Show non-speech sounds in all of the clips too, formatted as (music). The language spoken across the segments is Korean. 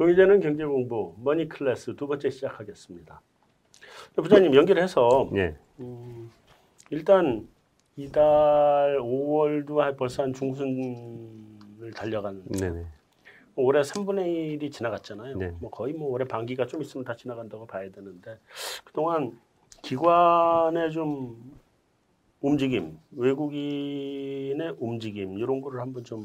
동의되는 경제공부 머니 클래스 두 번째 시작하겠습니다. 부장님 연결해서 예. 음, 일단 이달 5월도 벌써 한 중순을 달려간 네네. 올해 3분의 1이 지나갔잖아요. 네. 뭐 거의 뭐 올해 반기가 좀 있으면 다 지나간다고 봐야 되는데 그동안 기관의 좀 움직임, 외국인의 움직임 이런 거를 한번 좀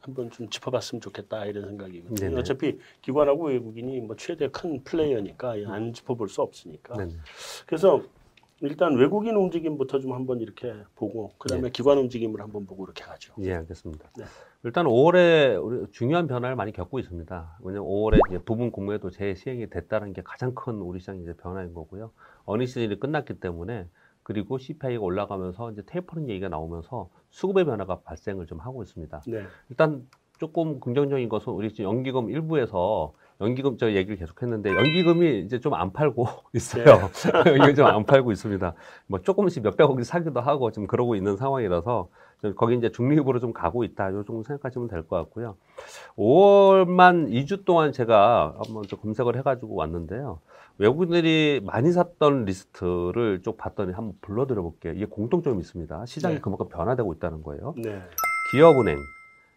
한번 좀 짚어봤으면 좋겠다 이런 생각이거든요. 네네. 어차피 기관하고 외국인이 뭐 최대 큰 플레이어니까 안 짚어볼 수 없으니까. 네네. 그래서 일단 외국인 움직임부터 좀 한번 이렇게 보고 그다음에 기관 움직임을 한번 보고 이렇게 하죠. 예, 알겠습니다. 네. 일단 5월에 우리 중요한 변화를 많이 겪고 있습니다. 왜냐면 5월에 이제 부분 공모에도 재시행이 됐다는 게 가장 큰 우리 시장 이제 변화인 거고요. 어니 시즌이 끝났기 때문에 그리고 CPI가 올라가면서 이제 테이퍼링 얘기가 나오면서 수급의 변화가 발생을 좀 하고 있습니다. 네. 일단 조금 긍정적인 것은 우리 지금 연기금 일부에서 연기금 저 얘기를 계속했는데 연기금이 이제 좀 안 팔고 (laughs) 있어요. (laughs) 연기금 좀안 팔고 있습니다. 뭐 조금씩 몇백억이 사기도 하고 좀 그러고 있는 상황이라서 좀 거기 이제 중립으로 좀 가고 있다. 요 정도 생각하시면 될 것 같고요. 5월만 2주 동안 제가 한번 좀 검색을 해가지고 왔는데요. 외국인들이 많이 샀던 리스트를 쭉 봤더니 한번 불러드려 볼게요. 이게 공통점이 있습니다. 시장이 네. 그만큼 변화되고 있다는 거예요. 네. 기업은행,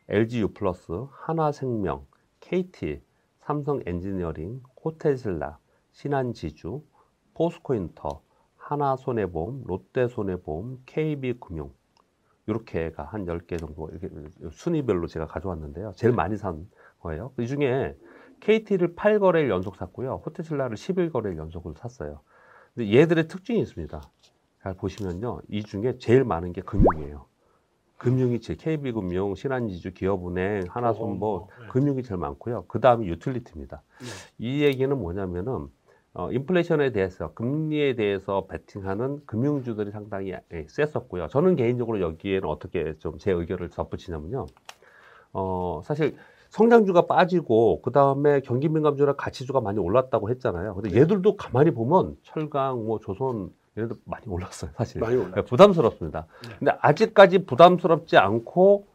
LGU 플러스, 하나생명, KT, 삼성 엔지니어링, 호텔신라, 신한지주, 포스코인터, 하나손해보험, 롯데손해보험, KB금융 이렇게가 한 10개 정도 이렇게 순위별로 제가 가져왔는데요. 제일 많이 산 거예요. 이 중에 KT를 8거래일 연속 샀고요. 호텔신라를 11거래일 연속으로 샀어요. 근데 얘들의 특징이 있습니다. 잘 보시면요. 이 중에 제일 많은 게 금융이에요. 금융이 제 KB금융, 신한지주, 기업은행, 하나손보 어, 네. 금융이 제일 많고요. 그 다음이 유틸리티입니다. 네. 이 얘기는 뭐냐면은 어, 인플레이션에 대해서 금리에 대해서 베팅하는 금융주들이 상당히 예, 셌었고요. 저는 개인적으로 여기에는 어떻게 좀 제 의견을 덧붙이냐면요. 어, 사실 성장주가 빠지고 그 다음에 경기 민감주나 가치주가 많이 올랐다고 했잖아요. 근데 네. 얘들도 가만히 보면 철강, 뭐 조선 얘네들 많이 올랐어요, 사실. 많이 올라. 네, 부담스럽습니다. 네. 근데 아직까지 부담스럽지 않고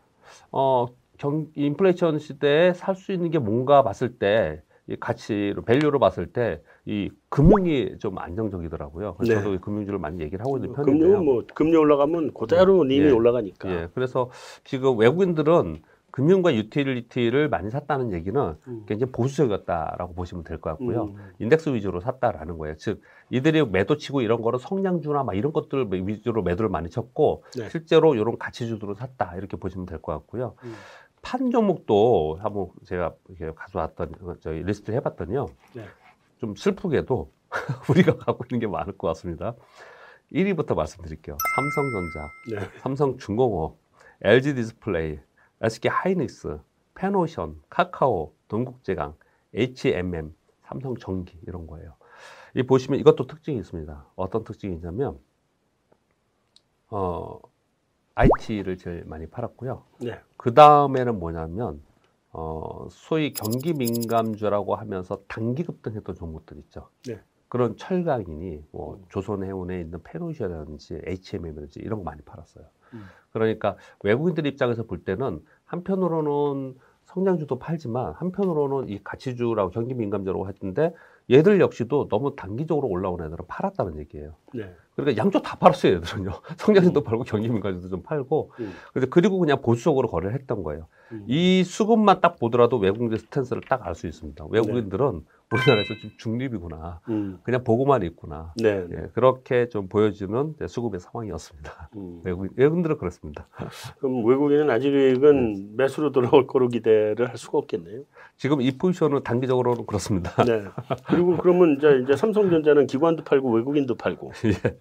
어, 경, 인플레이션 시대에 살 수 있는 게 뭔가 봤을 때, 이 가치로, value로 봤을 때, 이 금융이 좀 안정적이더라고요. 그래서 네. 저도 이 금융주를 많이 얘기를 하고 있는 편인데요. 금융은 뭐 금리 올라가면 그대로 NIM이 예. 올라가니까. 예, 그래서 지금 외국인들은 금융과 유틸리티를 많이 샀다는 얘기는 음. 굉장히 보수적이었다라고 보시면 될 것 같고요. 음. 인덱스 위주로 샀다라는 거예요. 즉 이들이 매도 치고 이런 거를 성장주나 막 이런 것들 위주로 매도를 많이 쳤고 네. 실제로 이런 가치주들로 샀다 이렇게 보시면 될 것 같고요. 음. 판 종목도 한번 제가 가져왔던 저희 리스트 해봤더니요. 네. 좀 슬프게도 (laughs) 우리가 갖고 있는 게 많을 것 같습니다. 1위부터 말씀드릴게요. 삼성전자, 네. 삼성중공업, LG 디스플레이, SK 하이닉스, 팬오션, 카카오, 동국제강, HMM, 삼성전기 이런 거예요. 이 보시면 이것도 특징이 있습니다. 어떤 특징이 있냐면 어 IT를 제일 많이 팔았고요. 네. 그 다음에는 뭐냐면 어 소위 경기 민감주라고 하면서 단기 급등했던 종목들 있죠. 네. 그런 철강이니 뭐 조선해운에 있는 페노시아라든지 HMM이라든지 이런 거 많이 팔았어요. 음. 그러니까 외국인들 입장에서 볼 때는 한편으로는 성장주도 팔지만 한편으로는 이 가치주라고 경기 민감주라고 했는데 얘들 역시도 너무 단기적으로 올라온 애들은 팔았다는 얘기예요. 네. 그러니까 양쪽 다 팔았어요, 얘들은요. (laughs) 성장주도 팔고 경기 민감주도 좀 팔고. 음. 근데 그리고 그냥 보수적으로 거래를 했던 거예요. 음. 이 수급만 딱 보더라도 외국인들 스탠스를 딱 알 수 있습니다. 외국인들은 우리나라에서 좀 중립이구나. 음. 그냥 보고만 있구나. 네. 네. 예, 그렇게 좀 보여지는 이제 수급의 상황이었습니다. 음. 외국인, 외국인들은 그렇습니다. (laughs) 그럼 외국인은 아직은 매수로 돌아올 거로 기대를 할 수가 없겠네요. 지금 이 포지션은 단기적으로는 그렇습니다. 네. 그리고 그러면 이제, 이제 삼성전자는 기관도 팔고 외국인도 팔고. (laughs) 예,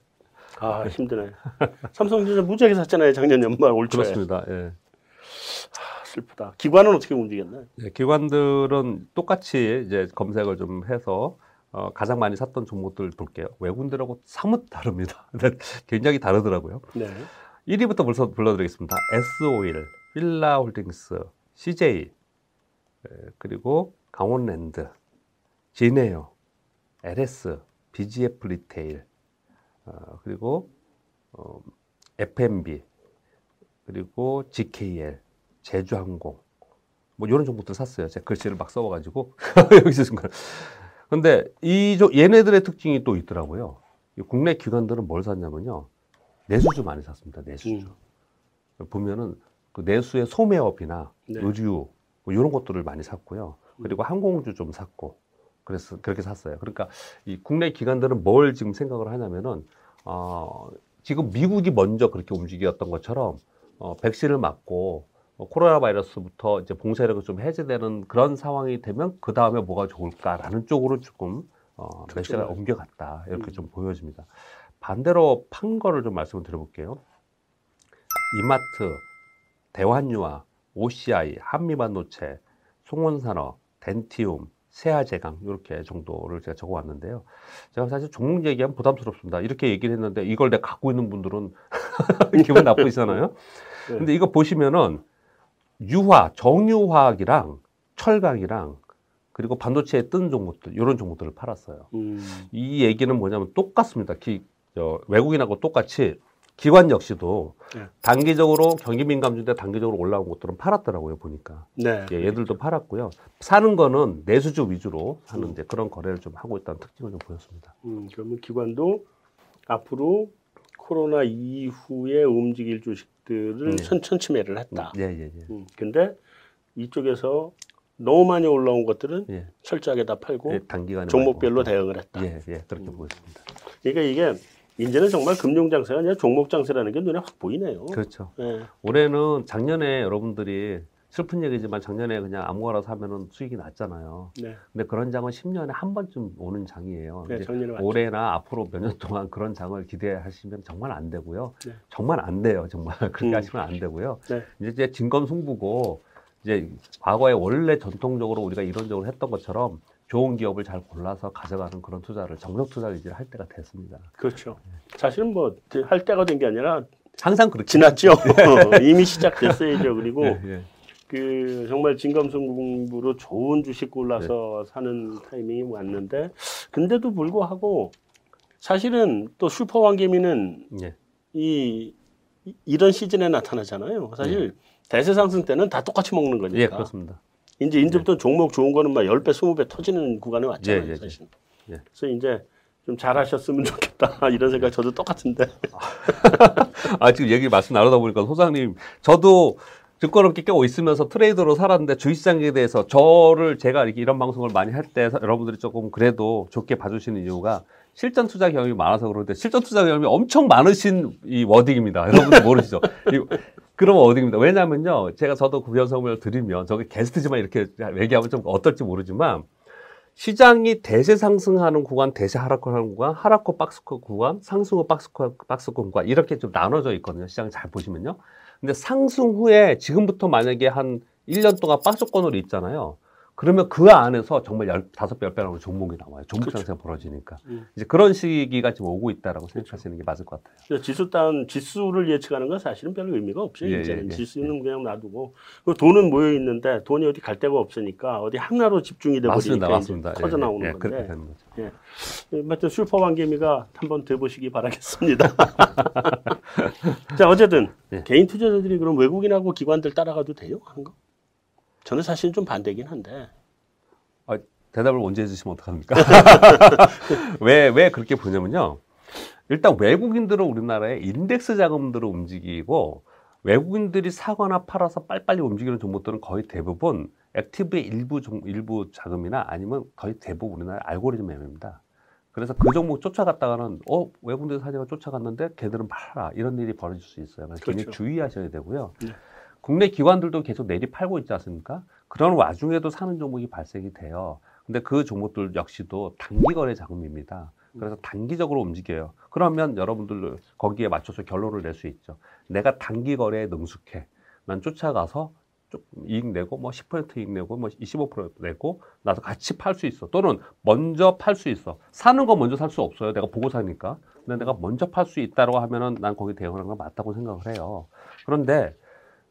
아 힘드네. (laughs) 삼성전자 무지하게 샀잖아요 작년 연말 올 초에. 그렇습니다. 예. 아, 슬프다. 기관은 어떻게 움직였나요? 예, 기관들은 똑같이 이제 검색을 좀 해서 어, 가장 많이 샀던 종목들 볼게요. 외국인들하고 사뭇 다릅니다. 근데 (laughs) 굉장히 다르더라고요. 네. 1위부터 벌써 불러드리겠습니다. S오일, 휠라홀딩스, CJ, 에, 그리고 강원랜드, 진에어, LS, BGF 리테일, 어, 그리고 어, FMB, 그리고 GKL, 제주항공, 뭐 이런 종목들 샀어요. 제가 글씨를 막 써와가지고 (laughs) 여기서 순간. 근데 이 조- 얘네들의 특징이 또 있더라고요. 이 국내 기관들은 뭘 샀냐면요, 내수주 많이 샀습니다. 내수주. 보면은 그 내수의 소매업이나 네. 의류 뭐 이런 것들을 많이 샀고요. 그리고 항공주 좀 샀고 그래서 그렇게 샀어요. 그러니까 이 국내 기관들은 뭘 지금 생각을 하냐면은 어, 지금 미국이 먼저 그렇게 움직였던 것처럼 어, 백신을 맞고 어, 코로나 바이러스부터 이제 봉쇄력이 좀 해제되는 그런 상황이 되면 그 다음에 뭐가 좋을까라는 쪽으로 조금 어. 메시가 옮겨갔다 이렇게 음. 좀 보여집니다. 반대로 판 거를 좀 말씀을 드려볼게요. 이마트, 대환유화, OCI, 한미반도체, 송원산업, 덴티움, 세아제강 이렇게 정도를 제가 적어왔는데요. 제가 사실 종목 얘기하면 부담스럽습니다. 이렇게 얘기를 했는데 이걸 내가 갖고 있는 분들은 (laughs) 기분 나쁘시잖아요. (laughs) 네. 근데 이거 보시면은 유화, 정유화학이랑 철강이랑 그리고 반도체에 뜬 종목들 이런 종목들을 팔았어요. 음, 이 얘기는 뭐냐면 똑같습니다. 기, 저, 외국인하고 똑같이 기관 역시도 네. 단기적으로 경기 민감주인데 단기적으로 올라온 것들은 팔았더라고요 보니까 네. 예, 얘들도 팔았고요. 사는 거는 내수주 위주로 하는데 그런 거래를 좀 하고 있다는 특징을 좀 보였습니다. 음, 그러면 기관도 앞으로 코로나 이후에 움직일 주식들을 네. 선천치매를 했다. 예, 예, 예. 음, 근데 이쪽에서 너무 많이 올라온 것들은 예, 철저하게 다 팔고 예, 종목별로 대응을 했다. 예, 예, 그렇게 음. 보였습니다. 그러니까 이게 이제는 정말 금융 장세가 아니라 종목 장세라는 게 눈에 확 보이네요. 그렇죠. 예. 올해는 작년에 여러분들이 슬픈 얘기지만 작년에 그냥 아무거나 사면은 수익이 났잖아요. 네. 근데 그런 장은 10년에 한 번쯤 오는 장이에요. 네. 올해나 앞으로 몇 년 동안 그런 장을 기대하시면 정말 안 되고요. 네. 정말 안 돼요. 정말 (laughs) 그렇게 음. 하시면 안 되고요. 네. 이제 진검승부고 이제 과거에 원래 전통적으로 우리가 이론적으로 했던 것처럼 좋은 기업을 잘 골라서 가져가는 그런 투자를 정석 투자를 이제 할 때가 됐습니다. 그렇죠. 사실은 뭐 할 때가 된 게 아니라 항상 그렇게 지났죠. (laughs) (laughs) 이미 시작됐어야죠. 그리고 예, 예. 그 정말 진검승부로 좋은 주식 골라서 네. 사는 타이밍이 왔는데 근데도 불구하고 사실은 또 슈퍼 왕개미는 예. 이 이- 이런 시즌에 나타나잖아요. 사실 대세 상승 때는 다 똑같이 먹는 거니까. 예, 그렇습니다. 이제 이제부터 종목 좋은 거는 막 10배, 20배 터지는 구간에 왔잖아요, 예, 예, 예. 사실. 예. 그래서 이제 좀 잘하셨으면 좋겠다 (laughs) 이런 생각 저도 똑같은데. (laughs) 아, 지금 얘기 말씀 나누다 보니까 소장님, 저도 증권업계 껴 있으면서 트레이더로 살았는데 주식시장에 대해서 저를 제가 이렇게 이런 방송을 많이 할 때 여러분들이 조금 그래도 좋게 봐주시는 이유가 실전 투자 경험이 많아서 그런데 실전 투자 경험이 엄청 많으신 이 워딩입니다. 여러분들 모르시죠? (laughs) 이- 그런 워딩입니다. 왜냐면요. 제가 저도 구현성을 드리면 저게 게스트지만 이렇게 얘기하면 좀 어떨지 모르지만 시장이 대세 상승하는 구간, 대세 하락하는 구간, 하락후 박스권 구간, 상승후 박스권, 박스권 구간 이렇게 좀 나눠져 있거든요. 시장 잘 보시면요. 근데 상승 후에 지금부터 만약에 한 1년 동안 박스권으로 있잖아요. 그러면 그 안에서 정말 열, 다섯 배, 열 배라고 종목이 나와요. 종목 그렇죠. 상승이 벌어지니까. 음. 이제 그런 시기가 지금 오고 있다라고 생각하시는 게 맞을 것 같아요. 그래서 지수 단 지수를 예측하는 건 사실은 별 의미가 없죠. 예, 이제는 예, 예. 지수는 그냥 놔두고 그 돈은 모여 있는데 돈이 어디 갈 데가 없으니까 어디 하나로 집중이 돼 맞습니다. 맞습니다. 이제 터져 나오는 예, 예, 그렇게 건데. 되는 거죠. 예. 하여튼 슈퍼 왕개미가 한번 돼보시기 바라겠습니다. (laughs) 자 어쨌든 예. 개인 투자자들이 그럼 외국인하고 기관들 따라가도 돼요? 하는 거? 저는 사실 좀 반대긴 한데. 아, 대답을 언제 해주시면 어떡합니까? (laughs) 왜, 왜 그렇게 보냐면요. 일단 외국인들은 우리나라에 인덱스 자금들을 움직이고 외국인들이 사거나 팔아서 빨리빨리 움직이는 종목들은 거의 대부분 액티브의 일부 종, 일부 자금이나 아니면 거의 대부분 우리나라 알고리즘 매매입니다. 그래서 그 종목 쫓아갔다가는 어 외국인들 사자가 쫓아갔는데 걔들은 팔아 이런 일이 벌어질 수 있어요. 그래서 굉장히 그렇죠. 주의하셔야 되고요. 네. 국내 기관들도 계속 내리 팔고 있지 않습니까? 그런 와중에도 사는 종목이 발생이 돼요. 근데 그 종목들 역시도 단기 거래 자금입니다. 그래서 단기적으로 움직여요. 그러면 여러분들 거기에 맞춰서 결론을 낼 수 있죠. 내가 단기 거래에 능숙해. 난 쫓아가서 조금 이익 내고 뭐 10% 이익 내고 뭐 25% 내고 나도 같이 팔 수 있어. 또는 먼저 팔 수 있어. 사는 거 먼저 살 수 없어요. 내가 보고 사니까. 근데 내가 먼저 팔 수 있다고 하면은 난 거기 대응하는 건 맞다고 생각을 해요. 그런데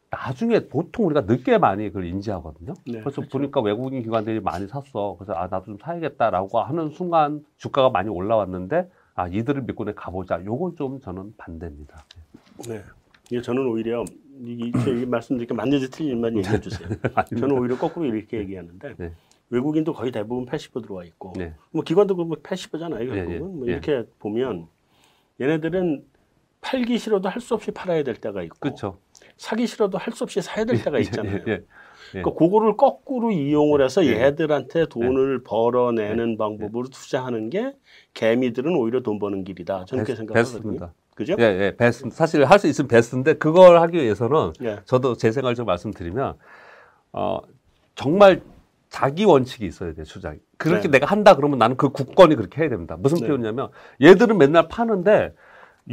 나중에 보통 우리가 늦게 많이 그걸 인지하거든요. 네, 그래서 그렇죠. 보니까 외국인 기관들이 많이 샀어. 그래서 아 나도 좀 사야겠다라고 하는 순간 주가가 많이 올라왔는데 아 이들을 믿고 내 가보자. 요건 좀 저는 반대입니다. 네. 이게 저는 오히려 이, 이 말씀드리니까 맞는지 틀린지만 얘기해 주세요. (laughs) 저는 오히려 거꾸로 이렇게 얘기하는데 네. 외국인도 거의 대부분 80% 들어와 있고 네. 뭐 기관도 그뭐 80%잖아요. 결국은 예, 예, 뭐 예. 이렇게 보면 얘네들은 팔기 싫어도 할 수 없이 팔아야 될 때가 있고 그렇죠. 사기 싫어도 할 수 없이 사야 될 때가 있잖아요. 예, 예. 예. 그러니까 그거를 거꾸로 이용을 해서 예. 얘들한테 돈을 벌어내는 방법으로 투자하는 게 개미들은 오히려 돈 버는 길이다. 저는 그렇게 베스- 생각하거든요. 그죠? 예, 예, 베스트. 사실 할 수 있으면 베스트인데 그걸 하기 위해서는 예. 저도 제 생각을 좀 말씀드리면 어 정말 자기 원칙이 있어야 돼요, 주장이. 그렇게 네. 내가 한다 그러면 나는 그 국권이 그렇게 해야 됩니다. 무슨 네. 표현이냐면 얘들은 맨날 파는데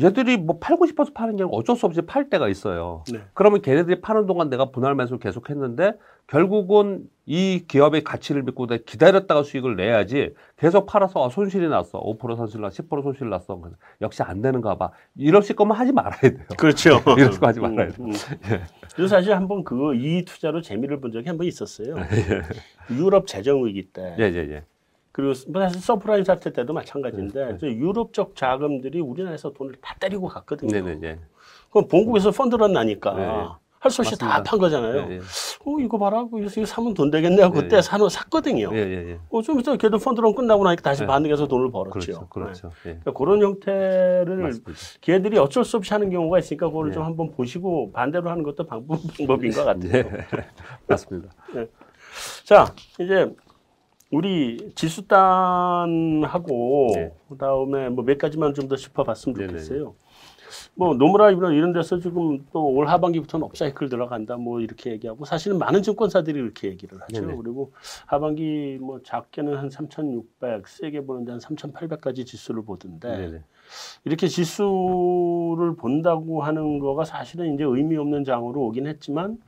얘들이 뭐 팔고 싶어서 파는 게 아니고 어쩔 수 없이 팔 때가 있어요. 네. 그러면 걔네들이 파는 동안 내가 분할 매수를 계속 했는데 결국은 이 기업의 가치를 믿고 내가 기다렸다가 수익을 내야지 계속 팔아서 아, 손실이 났어. 5% 손실 났어. 10% 손실 났어. 역시 안 되는가 봐. 이러실 거면 하지 말아야 돼요. 그렇죠. (laughs) 이런 거 하지 말아야 돼. 음, 음. (laughs) 그래서 사실 한번 그거 이 투자로 재미를 본 적이 한 번 있었어요. (laughs) 유럽 재정 위기 때 예, 예, 예. 그리고 뭐 사실 서프라임 사태 때도 마찬가지인데 네, 저 유럽 쪽 자금들이 우리나라에서 돈을 다 때리고 갔거든요. 네, 네, 예. 그럼 본국에서 fund run 나니까 네, 네. 할수 없이 다. 판 거잖아요. 어 이거 봐라, 이거 사면 돈 되겠네 하고 네, 그때 네. 사는 샀거든요. 예, 예, 예. 어, 좀 있다 걔도 fund run 끝나고 나니까 다시 네. 반등해서 돈을 벌었죠. 그렇죠. 그렇죠. 예. 네. 그러니까 그런 형태를 맞습니다. 걔들이 어쩔 수 없이 하는 경우가 있으니까 그걸 네. 좀 한번 보시고 반대로 하는 것도 방법, (laughs) 방법인 것 같아요. 예. (laughs) 맞습니다. 자, 이제 우리 지수단하고 네. 그다음에 뭐 몇 가지만 좀 더 짚어봤으면. 좋겠어요. 뭐 노무라 이런 이런 데서 지금 또 올 하반기부터는 업사이클 들어간다 뭐 이렇게 얘기하고 사실은 많은 증권사들이 이렇게 얘기를 하죠. 네네. 그리고 하반기 뭐 작게는 한 3,600, 세게 보는데 한 3,800까지 지수를 보던데 네, 네. 이렇게 지수를 본다고 하는 거가 사실은 이제 의미 없는 장으로 오긴 했지만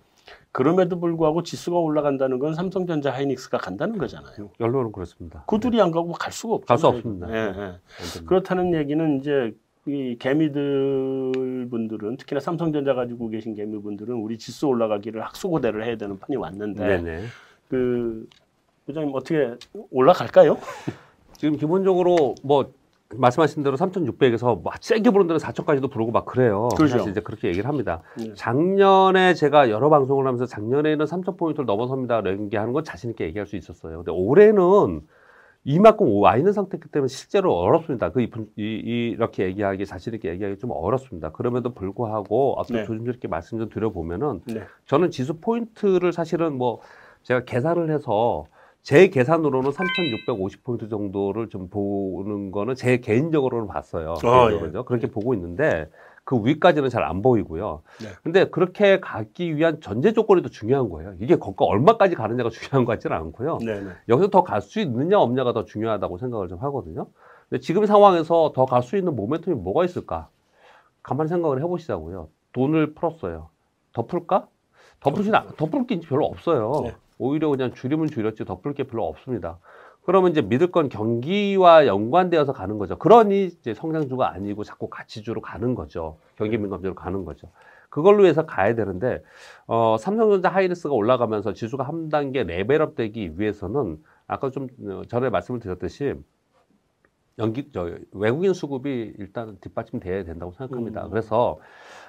그럼에도 불구하고 지수가 올라간다는 건 삼성전자 하이닉스가 간다는 거잖아요. 결론은 그렇습니다. 그 둘이 안 가고 갈 수가 없죠. 갈수 없습니다. 예, 예. 그렇다는 얘기는 이제 이 개미들 분들은 특히나 삼성전자 가지고 계신 개미 분들은 우리 지수 올라가기를 학수고대를 해야 되는 판이 왔는데 네네. 그 부장님 어떻게 올라갈까요? 지금 기본적으로 뭐 말씀하신 대로 3,600에서 뭐 세게 부른 데는 4,000까지도 부르고 막 그래요. 그렇죠. 사실 이제 그렇게 얘기를 합니다. 네. 작년에 제가 여러 방송을 하면서 작년에는 3,000포인트를 넘어섭니다. 얘기하는 건 자신 있게 얘기할 수 있었어요. 근데 올해는 이만큼 와 있는 상태이기 때문에 실제로 어렵습니다. 그 이, 이, 이렇게 얘기하기 자신 있게 얘기하기 좀 어렵습니다. 그럼에도 불구하고 앞서 네. 조심스럽게 말씀 좀 드려보면은 네. 저는 지수 포인트를 사실은 뭐 제가 계산을 해서 제 계산으로는 3,650포인트 정도를 좀 보는 거는 제 개인적으로는 봤어요. 아, 개인적으로요. 그렇게 보고 있는데 그 위까지는 잘 안 보이고요. 네. 근데 그렇게 가기 위한 전제 조건이 더 중요한 거예요. 이게 거기가 얼마까지 가느냐가 중요한 것 같지는 않고요. 네, 네. 여기서 더 갈 수 있느냐 없냐가 더 중요하다고 생각을 좀 하거든요. 근데 지금 상황에서 더 갈 수 있는 모멘텀이 뭐가 있을까? 가만히 생각을 해보시자고요. 돈을 풀었어요. 더 풀까? 더 풀진 않, 더풀게 별로 없어요. 네. 오히려 그냥 줄이면 줄였지 더풀게 별로 없습니다. 그러면 이제 믿을 건 경기와 연관되어서 가는 거죠. 그러니 이제 성장주가 아니고 자꾸 가치주로 가는 거죠. 경기 민감주로 가는 거죠. 그걸로 해서 가야 되는데 어, 삼성전자 하이닉스가 올라가면서 지수가 한 단계 레벨업 되기 위해서는 아까 좀 어, 전에 말씀을 드렸듯이 연기 저 외국인 수급이 일단 뒷받침돼야 된다고 생각합니다. 음. 그래서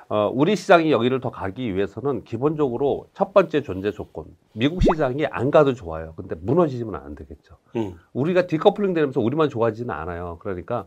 어, 우리 시장이 여기를 더 가기 위해서는 기본적으로 첫 번째 존재 조건 미국 시장이 안 가도 좋아요. 근데 무너지면 안 되겠죠. 음. 우리가 디커플링 되면서 우리만 좋아지지는 않아요. 그러니까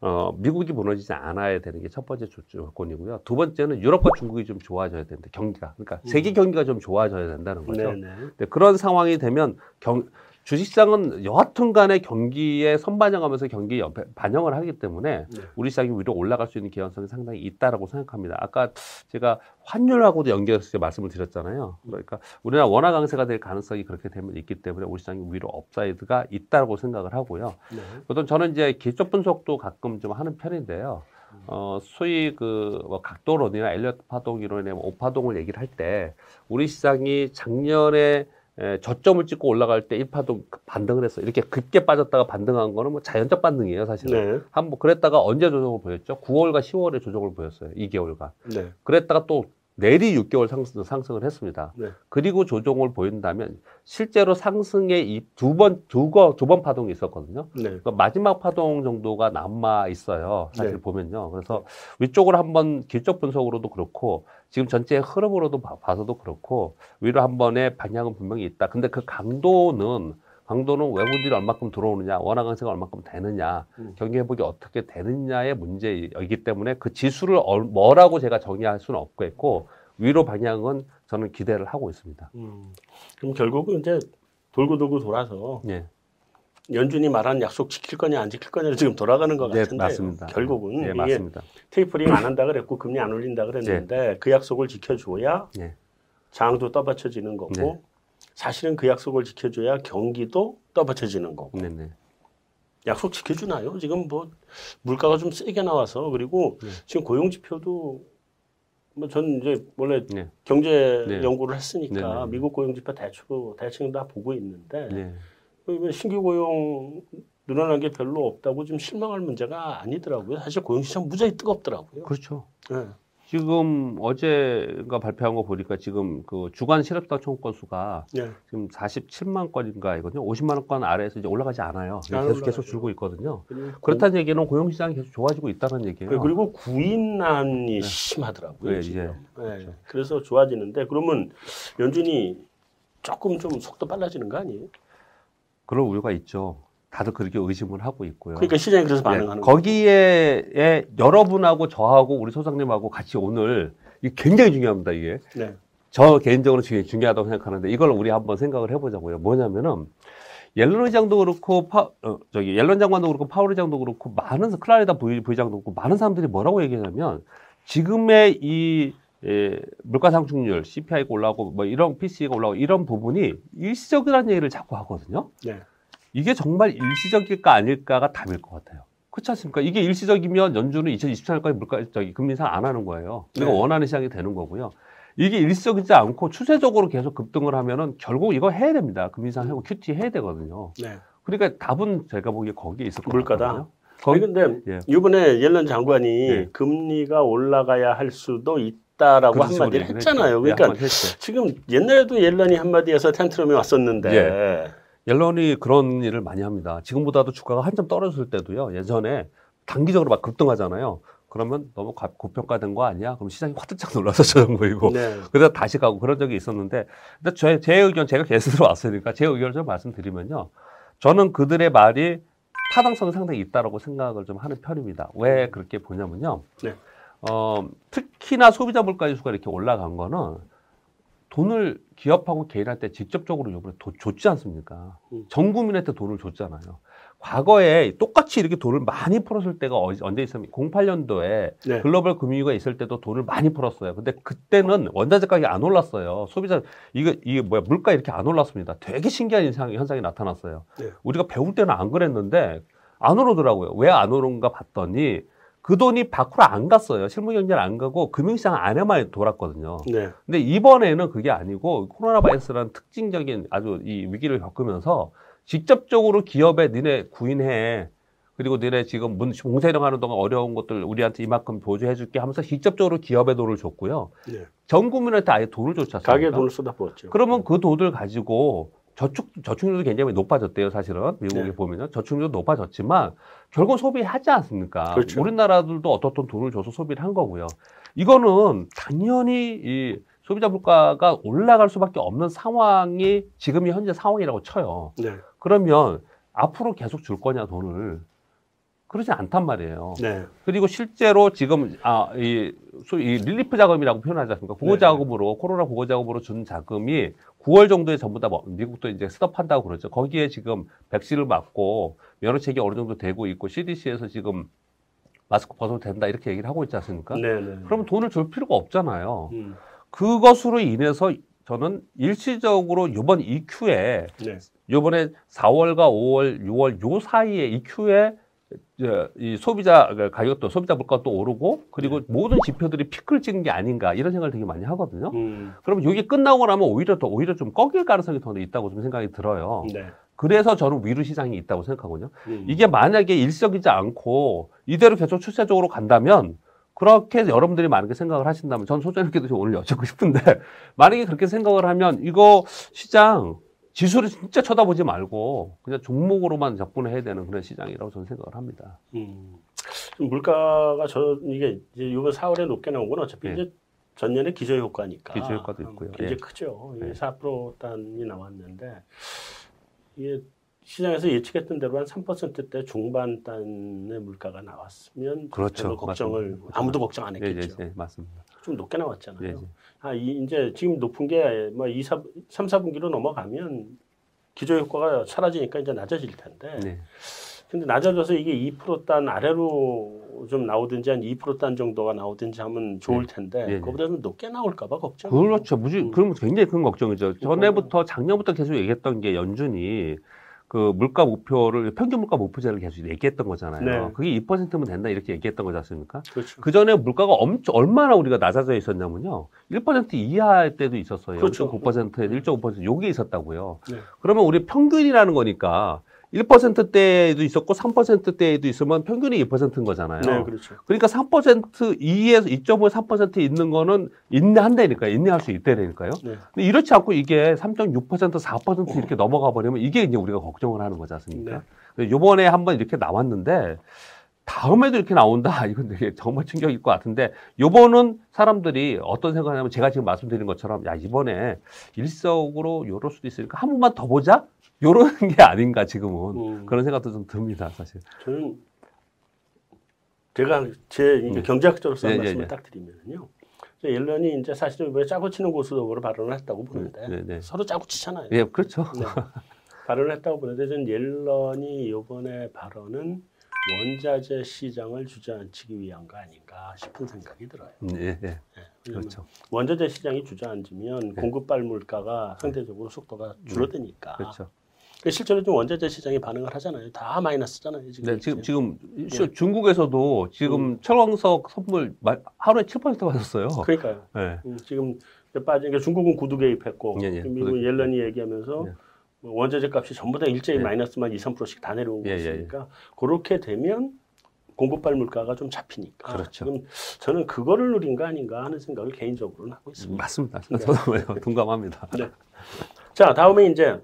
어, 미국이 무너지지 않아야 되는 게 첫 번째 조- 조건이고요. 두 번째는 유럽과 중국이 좀 좋아져야 되는데 경기가 그러니까 세계 경기가 좀 좋아져야 된다는 거죠. 네, 네. 네, 그런 상황이 되면 경, 주식시장은 여하튼 간에 경기에 선반영하면서 경기에 옆에 반영을 하기 때문에 네. 우리 시장이 위로 올라갈 수 있는 개연성이 상당히 있다라고 생각합니다. 아까 제가 환율하고도 연결해서 말씀을 드렸잖아요. 그러니까 우리나라 원화 강세가 될 가능성이 그렇게 되면 있기 때문에 우리 시장이 위로 upside가 있다라고 생각을 하고요. 네. 보통 저는 이제 기초 분석도 가끔 좀 하는 편인데요. 어, 소위 그 뭐 각도론이나 엘리어트 파동 이론의 뭐 오파동을 얘기를 할 때 우리 시장이 작년에 에, 저점을 찍고 올라갈 때 1파동 반등을 했어. 이렇게 급게 빠졌다가 반등한 거는 뭐 자연적 반등이에요, 사실은. 네. 한번 그랬다가 언제 조정을 보였죠? 9월과 10월에 조정을 보였어요. 2개월간. 네. 그랬다가 또 내리 6개월 상승, 상승을 했습니다. 네. 그리고 조정을 보인다면 실제로 상승의 이 두 번, 두 거, 두 번 파동이 있었거든요. 네. 그러니까 마지막 파동 정도가 남아 있어요. 사실 네. 보면요. 그래서 위쪽으로 한번 길적 분석으로도 그렇고 지금 전체 흐름으로도 봐- 봐서도 그렇고 위로 한 번의 방향은 분명히 있다. 근데 그 강도는 강도는 외국인들이 얼마큼 들어오느냐, 원화 강세가 얼마큼 되느냐, 음. 경기 회복이 어떻게 되느냐의 문제이기 때문에 그 지수를 얼- 뭐라고 제가 정의할 수는 없겠고 위로 방향은 저는 기대를 하고 있습니다. 음. 그럼 결국은 이제 돌고 돌고 돌아서 예, 연준이 말한 약속 지킬 거냐 안 지킬 거냐를 지금 돌아가는 것 네, 같은데 맞습니다. 결국은 예, 이게 맞습니다. 테이퍼링 안 한다 그랬고 금리 안 올린다 그랬는데 그 약속을 지켜줘야 예. 장도 떠받쳐지는 거고 네. 사실은 그 약속을 지켜줘야 경기도 떠받쳐지는 거고 네네. 약속 지켜주나요? 지금 뭐 물가가 좀 세게 나와서 그리고 네. 지금 고용 지표도 뭐전 이제 원래 네. 경제 네. 연구를 했으니까 네, 네. 미국 고용 지표 대충 대충 다 보고 있는데 네. 이거 신규 고용 늘어난 게 별로 없다고 좀 실망할 문제가 아니더라고요. 사실 고용 시장 무지하게 뜨겁더라고요. 그렇죠. 네. 지금 어제가 발표한 거 보니까 지금 그 주간 실업당 청구 건수가 네. 지금 47만 건인가 이거든요. 50만 원건 아래에서 이제 올라가지 않아요. 안 계속 계속 올라가죠. 줄고 있거든요. 그렇다는 얘기는 고용 시장이 계속 좋아지고 있다는 얘기예요. 그- 그리고 구인난이 심하더라고요. 네, 지금. 예. 네. 그렇죠. 그래서 좋아지는데 그러면 연준이 조금 좀 속도 빨라지는 거 아니에요? 그런 우려가 있죠. 다들 그렇게 의심을 하고 있고요. 그러니까 시장이 그래서 네, 반응하는 거예요. 거기에 에 여러분하고 저하고 우리 소장님하고 같이 오늘 이게 굉장히 중요합니다. 이게 네. 저 개인적으로 중요, 중요하다고 생각하는데 이걸 우리 한번 생각을 해보자고요. 뭐냐면은 옐런 의장도 그렇고 파, 어, 저기 옐런 장관도 그렇고 파월 의장도 그렇고 많은 클라리다 부의, 부의장도 그렇고 많은 사람들이 뭐라고 얘기하냐면 지금의 이 예, 물가 상승률, CPI가 올라오고 뭐 이런 PC가 올라오고 이런 부분이 일시적이라는 얘기를 자꾸 하거든요. 네. 이게 정말 일시적일까 아닐까가 답일 것 같아요. 그렇지 않습니까? 이게 일시적이면 연준은 2024년까지 물가 저기 금리 인상 안 하는 거예요. 우리가 네. 원하는 시장이 되는 거고요. 이게 일시적이지 않고 추세적으로 계속 급등을 하면은 결국 이거 해야 됩니다. 금리 인상 하고 QT 해야 되거든요. 네. 그러니까 답은 제가 보기에 거기에 있을 것 물가다. 거기 거기 근데 예. 이번에 옐런 장관이 네. 금리가 올라가야 할 수도 있다라고 한마디를 했잖아요. 예, 그러니까 했죠. 지금 옛날에도 옐런이 한마디에서 텐트럼이 왔었는데 예. 옐런이 그런 일을 많이 합니다. 지금보다도 주가가 한참 떨어졌을 때도요. 예전에 단기적으로 막 급등하잖아요. 그러면 너무 가- 고평가된 거 아니야? 그럼 시장이 화들짝 (laughs) 놀라서 저런 거이고. 네. 그러다 다시 가고 그런 적이 있었는데, 근데 제, 제 의견, 제가 게스트로 (laughs) 왔으니까 제 의견을 좀 말씀드리면요. 저는 그들의 말이 타당성이 상당히 있다라고 생각을 좀 하는 편입니다. 왜 그렇게 보냐면요. 네. 어, 특히나 소비자 물가 지수가 이렇게 올라간 거는 돈을 기업하고 개인한테 직접적으로 이번에 도, 줬지 않습니까? 음. 전 국민한테 돈을 줬잖아요. 과거에 똑같이 이렇게 돈을 많이 풀었을 때가 어- 언제 있으면 08년도에 네. 글로벌 금융위기가 있을 때도 돈을 많이 풀었어요. 근데 그때는 원자재 가격이 안 올랐어요. 소비자 이게 이게 뭐야 물가 이렇게 안 올랐습니다. 되게 신기한 현상, 현상이 나타났어요. 네. 우리가 배울 때는 안 그랬는데 안 오르더라고요. 왜 안 오른가 봤더니 그 돈이 밖으로 안 갔어요. 실무 경제를 안 가고 금융시장 안에만 돌았거든요. 네. 근데 이번에는 그게 아니고 코로나 바이러스라는 특징적인 아주 이 위기를 겪으면서 직접적으로 기업에 니네 구인해. 그리고 너네 지금 문, 봉쇄령 하는 동안 어려운 것들 우리한테 이만큼 보조해 줄게 하면서 직접적으로 기업에 돈을 줬고요. 네. 전 국민한테 아예 돈을 않습니까? 가게에 돈을 쏟아부었죠. 그러면 그 돈을 가지고 저축, 저축률도 굉장히 높아졌대요, 사실은. 미국에 네. 보면요. 저축률도 높아졌지만 결국 소비하지 않습니까? 그렇죠. 우리나라들도 어떻든 돈을 줘서 소비를 한 거고요. 이거는 당연히 이 소비자 물가가 올라갈 수밖에 없는 상황이 지금이 현재 상황이라고 쳐요. 네. 그러면 앞으로 계속 줄 거냐, 돈을. 그러지 않단 말이에요. 네. 그리고 실제로 지금 아 이 이 relief 자금이라고 표현하지 않습니까? 보호 네. 자금으로 코로나 보호 자금으로 준 자금이 9월 정도에 전부 다 뭐- 미국도 이제 스톱한다고 그러죠. 거기에 지금 백신을 맞고 면역체계가 어느 정도 되고 있고 CDC에서 지금 마스크 벗어도 된다 이렇게 얘기를 하고 있지 않습니까? 네. 네. 그러면 돈을 줄 필요가 없잖아요. 음. 그것으로 인해서 저는 일시적으로 이번 EQ에 네. 요번에 4월과 5월, 6월 요 사이에 EQ에 이 소비자 가격도 소비자 물가도 오르고 그리고 모든 지표들이 피크를 찍은 게 아닌가 이런 생각을 되게 많이 하거든요. 음. 그러면 이게 끝나고 나면 오히려 더 오히려 좀 꺾일 가능성이 더 있다고 좀 생각이 들어요. 네. 그래서 저는 위로 시장이 있다고 생각하거든요. 음. 이게 만약에 일시적이지 않고 이대로 계속 추세적으로 간다면 그렇게 여러분들이 만약에 생각을 하신다면 전 소장님께도 좀 오늘 여쭙고 싶은데 (laughs) 만약에 그렇게 생각을 하면 이거 시장 지수를 진짜 쳐다보지 말고 그냥 종목으로만 접근해야 되는 그런 시장이라고 저는 생각을 합니다. 음. 좀 물가가 저 이게 이제 이번 4월에 높게 나온 건 어차피 예. 이제 전년에 기저 효과니까 기저 효과도 있고요. 굉장히 예. 크죠. 예. 이게 4% 단이 나왔는데 이게 시장에서 예측했던 대로 한 3%대 중반 단의 물가가 나왔으면 그렇죠. 걱정을 맞습니다. 아무도 걱정 안 예, 예, 했겠죠. 예, 맞습니다. 좀 높게 나왔잖아요. 예, 예. 아, 이, 이제 지금 높은 게뭐 2, 3, 3, 4분기로 넘어가면 기저 효과가 사라지니까 이제 낮아질 텐데. 네. 근데 낮아져서 이게 2%단 아래로 좀 나오든지 한 2%단 정도가 나오든지 하면 좋을 텐데 예, 예. 그거보다는 높게 나올까봐 걱정. 그렇죠. 무지, 음. 그럼 굉장히 큰 걱정이죠. 전에부터 작년부터 계속 얘기했던 게 연준이 그 물가 목표를 평균 물가 목표제를 계속 얘기했던 거잖아요. 네. 그게 2%면 된다 이렇게 얘기했던 거지 않습니까? 그렇죠. 그 전에 물가가 엄청 얼마나 우리가 낮아져 있었냐면요. 1% 이하일 때도 있었어요. 그렇죠. 0.9%, 1.5% 요게 있었다고요. 네. 그러면 우리 평균이라는 거니까 1%대에도 있었고 3%대에도 있으면 평균이 2%인 거잖아요. 네, 그렇죠. 그러니까 3% 2에서 2.5, 3% 있는 거는 인내한다니까 인내할 수 있다니까요. 네. 근데 이렇지 않고 이게 3.6%, 4% 이렇게 넘어가 버리면 이게 이제 우리가 걱정을 하는 거지 않습니까? 네. 요번에 한번 이렇게 나왔는데 다음에도 이렇게 나온다. (laughs) 이건 되게 정말 충격일 것 같은데 요번은 사람들이 어떤 생각하냐면 제가 지금 말씀드린 것처럼 야 이번에 일석으로 요럴 수도 있으니까 한 번만 더 보자. 요런 (laughs) 게 아닌가 지금은 음, 그런 생각도 좀 듭니다 사실. 저는 제가 제 네. 경제학자로서 한 네, 네, 말씀을 네. 딱 드리면요. 옐런이 이제 사실은 이번에 짜고 치는 고수적으로 발언을 했다고 보는데 네, 네. 서로 짜고 치잖아요. 예, 그렇죠. 네. 발언을 했다고 보는데 저는 옐런이 이번에 발언은 원자재 시장을 주저앉히기 위한 거 아닌가 싶은 생각이 들어요. 음, 예, 예. 네. 그렇죠. 원자재 시장이 주저앉으면 공급 발 물가가 상대적으로 속도가 줄어드니까. 그렇죠. 근데 실제로 좀 원자재 시장이 반응을 하잖아요. 다 마이너스잖아요. 지금. 네, 지금 지금 예. 시- 중국에서도 지금 철광석 선물 마- 하루에 7% 받았어요. 그러니까요. 네. 음, 지금 빠진 게 중국은 구두 개입했고 예, 예. 미국 구두 옐런이 얘기하면서 예. 뭐 원자재 값이 전부 다 일제히 예. 마이너스만 2, 3%씩 다 내려오고 예, 예, 있으니까 그렇게 되면 공급발 물가가 좀 잡히니까 그렇죠. 지금 저는 그거를 누린 거 아닌가 하는 생각을 개인적으로는 하고 있습니다. 맞습니다. 네. 저도 (laughs) 동감합니다. 자 다음에 이제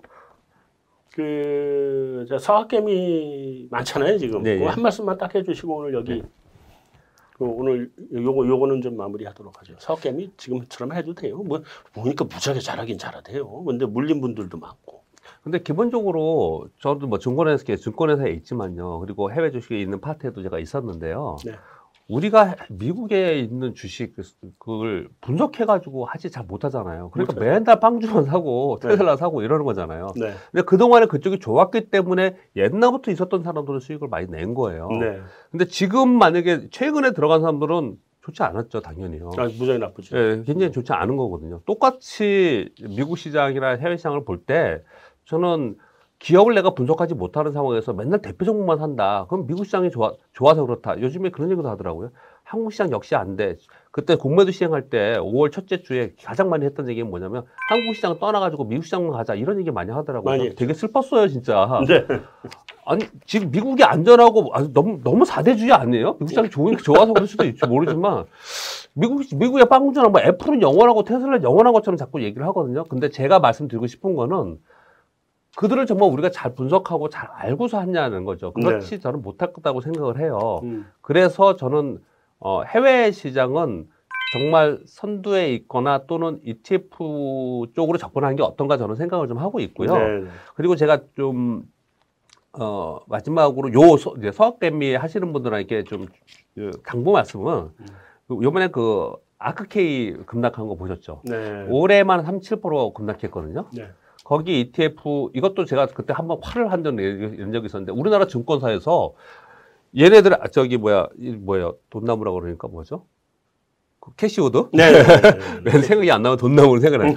그 자, 서학개미 많잖아요 지금 네, 예. 한 말씀만 딱 해주시고 오늘 여기 그 오늘 요거 요거는 좀 마무리하도록 하죠. 서학개미 지금처럼 해도 돼요. 뭐 보니까 무지하게 잘하긴 잘하대요. 근데 물린 분들도 많고. 근데 기본적으로 저도 뭐 증권회사, 증권회사에 있지만요. 그리고 해외 주식에 있는 파트에도 제가 있었는데요. 네. 우리가 미국에 있는 주식 그걸 분석해가지고 하지 잘 못하잖아요. 그러니까 못하죠. 맨날 빵주만 사고 네. 테슬라 사고 이러는 거잖아요. 네. 근데 그동안에 그쪽이 좋았기 때문에 옛날부터 있었던 사람들은 수익을 많이 낸 거예요. 네. 근데 지금 만약에 최근에 들어간 사람들은 좋지 않았죠, 당연히요. 아, 무지하게 나쁘죠. 예, 굉장히 좋지 않은 거거든요. 똑같이 미국 시장이나 해외 시장을 볼 때 저는 기업을 내가 분석하지 못하는 상황에서 맨날 대표 종목만 산다. 그럼 미국 시장이 좋아, 좋아서 그렇다. 요즘에 그런 얘기도 하더라고요. 한국 시장 역시 안 돼. 그때 공매도 시행할 때 5월 첫째 주에 가장 많이 했던 얘기는 뭐냐면 한국 시장 떠나가지고 미국 시장만 가자. 이런 얘기 많이 하더라고요. 많이. 되게 슬펐어요, 진짜. 네. 아니 지금 미국이 안전하고 아주 너무 너무 사대주의 아니에요? 미국 시장이 좋으니까 좋아서 그럴 수도 있지 모르지만 미국 미국의 빵구주나 뭐 애플은 영원하고 테슬라는 영원한 것처럼 자꾸 얘기를 하거든요. 근데 제가 말씀드리고 싶은 거는 그들을 정말 우리가 잘 분석하고 잘 알고서 하냐는 거죠. 그렇지 저는 못했다고 생각을 해요. 음. 그래서 저는 어, 해외 시장은 정말 선두에 있거나 또는 ETF 쪽으로 접근하는 게 어떤가 저는 생각을 좀 하고 있고요. 네. 그리고 제가 좀, 어, 마지막으로 요, 서, 이제 서학개미 하시는 분들에게 좀, 그 당부 말씀은, 그 요번에 그, 아크케이 급락한 거 보셨죠? 네. 올해만 37% 급락했거든요. 네. 거기 ETF, 이것도 제가 그때 한번 화를 한 적이 있었는데, 우리나라 증권사에서 얘네들, 아, 저기 뭐야, 이 뭐예요, 돈나무라고 그러니까 뭐죠? 그 캐시우드? 네. 네. 네. (laughs) 왜 생각이 안 나면 돈나무를 생각을 해.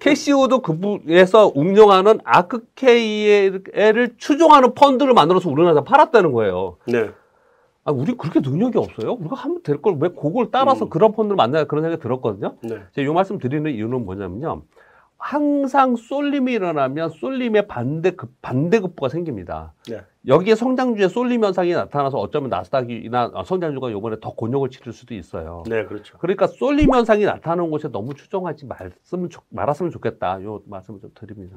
캐시우드 그에서 운영하는 ARKK를 추종하는 펀드를 만들어서 우리나라에서 팔았다는 거예요. 네. 아, 우리 그렇게 능력이 없어요? 우리가 하면 될 걸 왜 그걸 따라서 음. 그런 펀드를 만드냐 그런 생각이 들었거든요. 네. 제가 이 말씀 드리는 이유는 뭐냐면요. 항상 쏠림이 일어나면 쏠림의 반대급 반대급부가 생깁니다. 네. 여기에 성장주에 쏠림 현상이 나타나서 어쩌면 나스닥이나 성장주가 이번에 더 곤욕을 치를 수도 있어요. 네, 그렇죠. 그러니까 쏠림 현상이 나타나는 곳에 너무 추정하지 말았으면, 좋- 말았으면 좋겠다. 요 말씀을 좀 드립니다.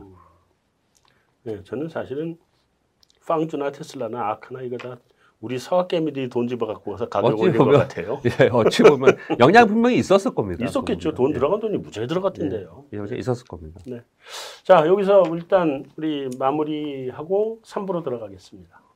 네, 저는 사실은 빵주나 테슬라나 아크나 이거 다 우리 서학개미들이 돈 집어 갖고 와서 가격 올린 것 보면 같아요. (laughs) 예, 어찌 보면 영향 분명히 있었을 겁니다. 있었겠죠. 돈 들어간 돈이 무지하게 들어갔던데요. 예, 예, 있었을 겁니다. 자, 여기서 일단 우리 마무리하고 3부로 들어가겠습니다.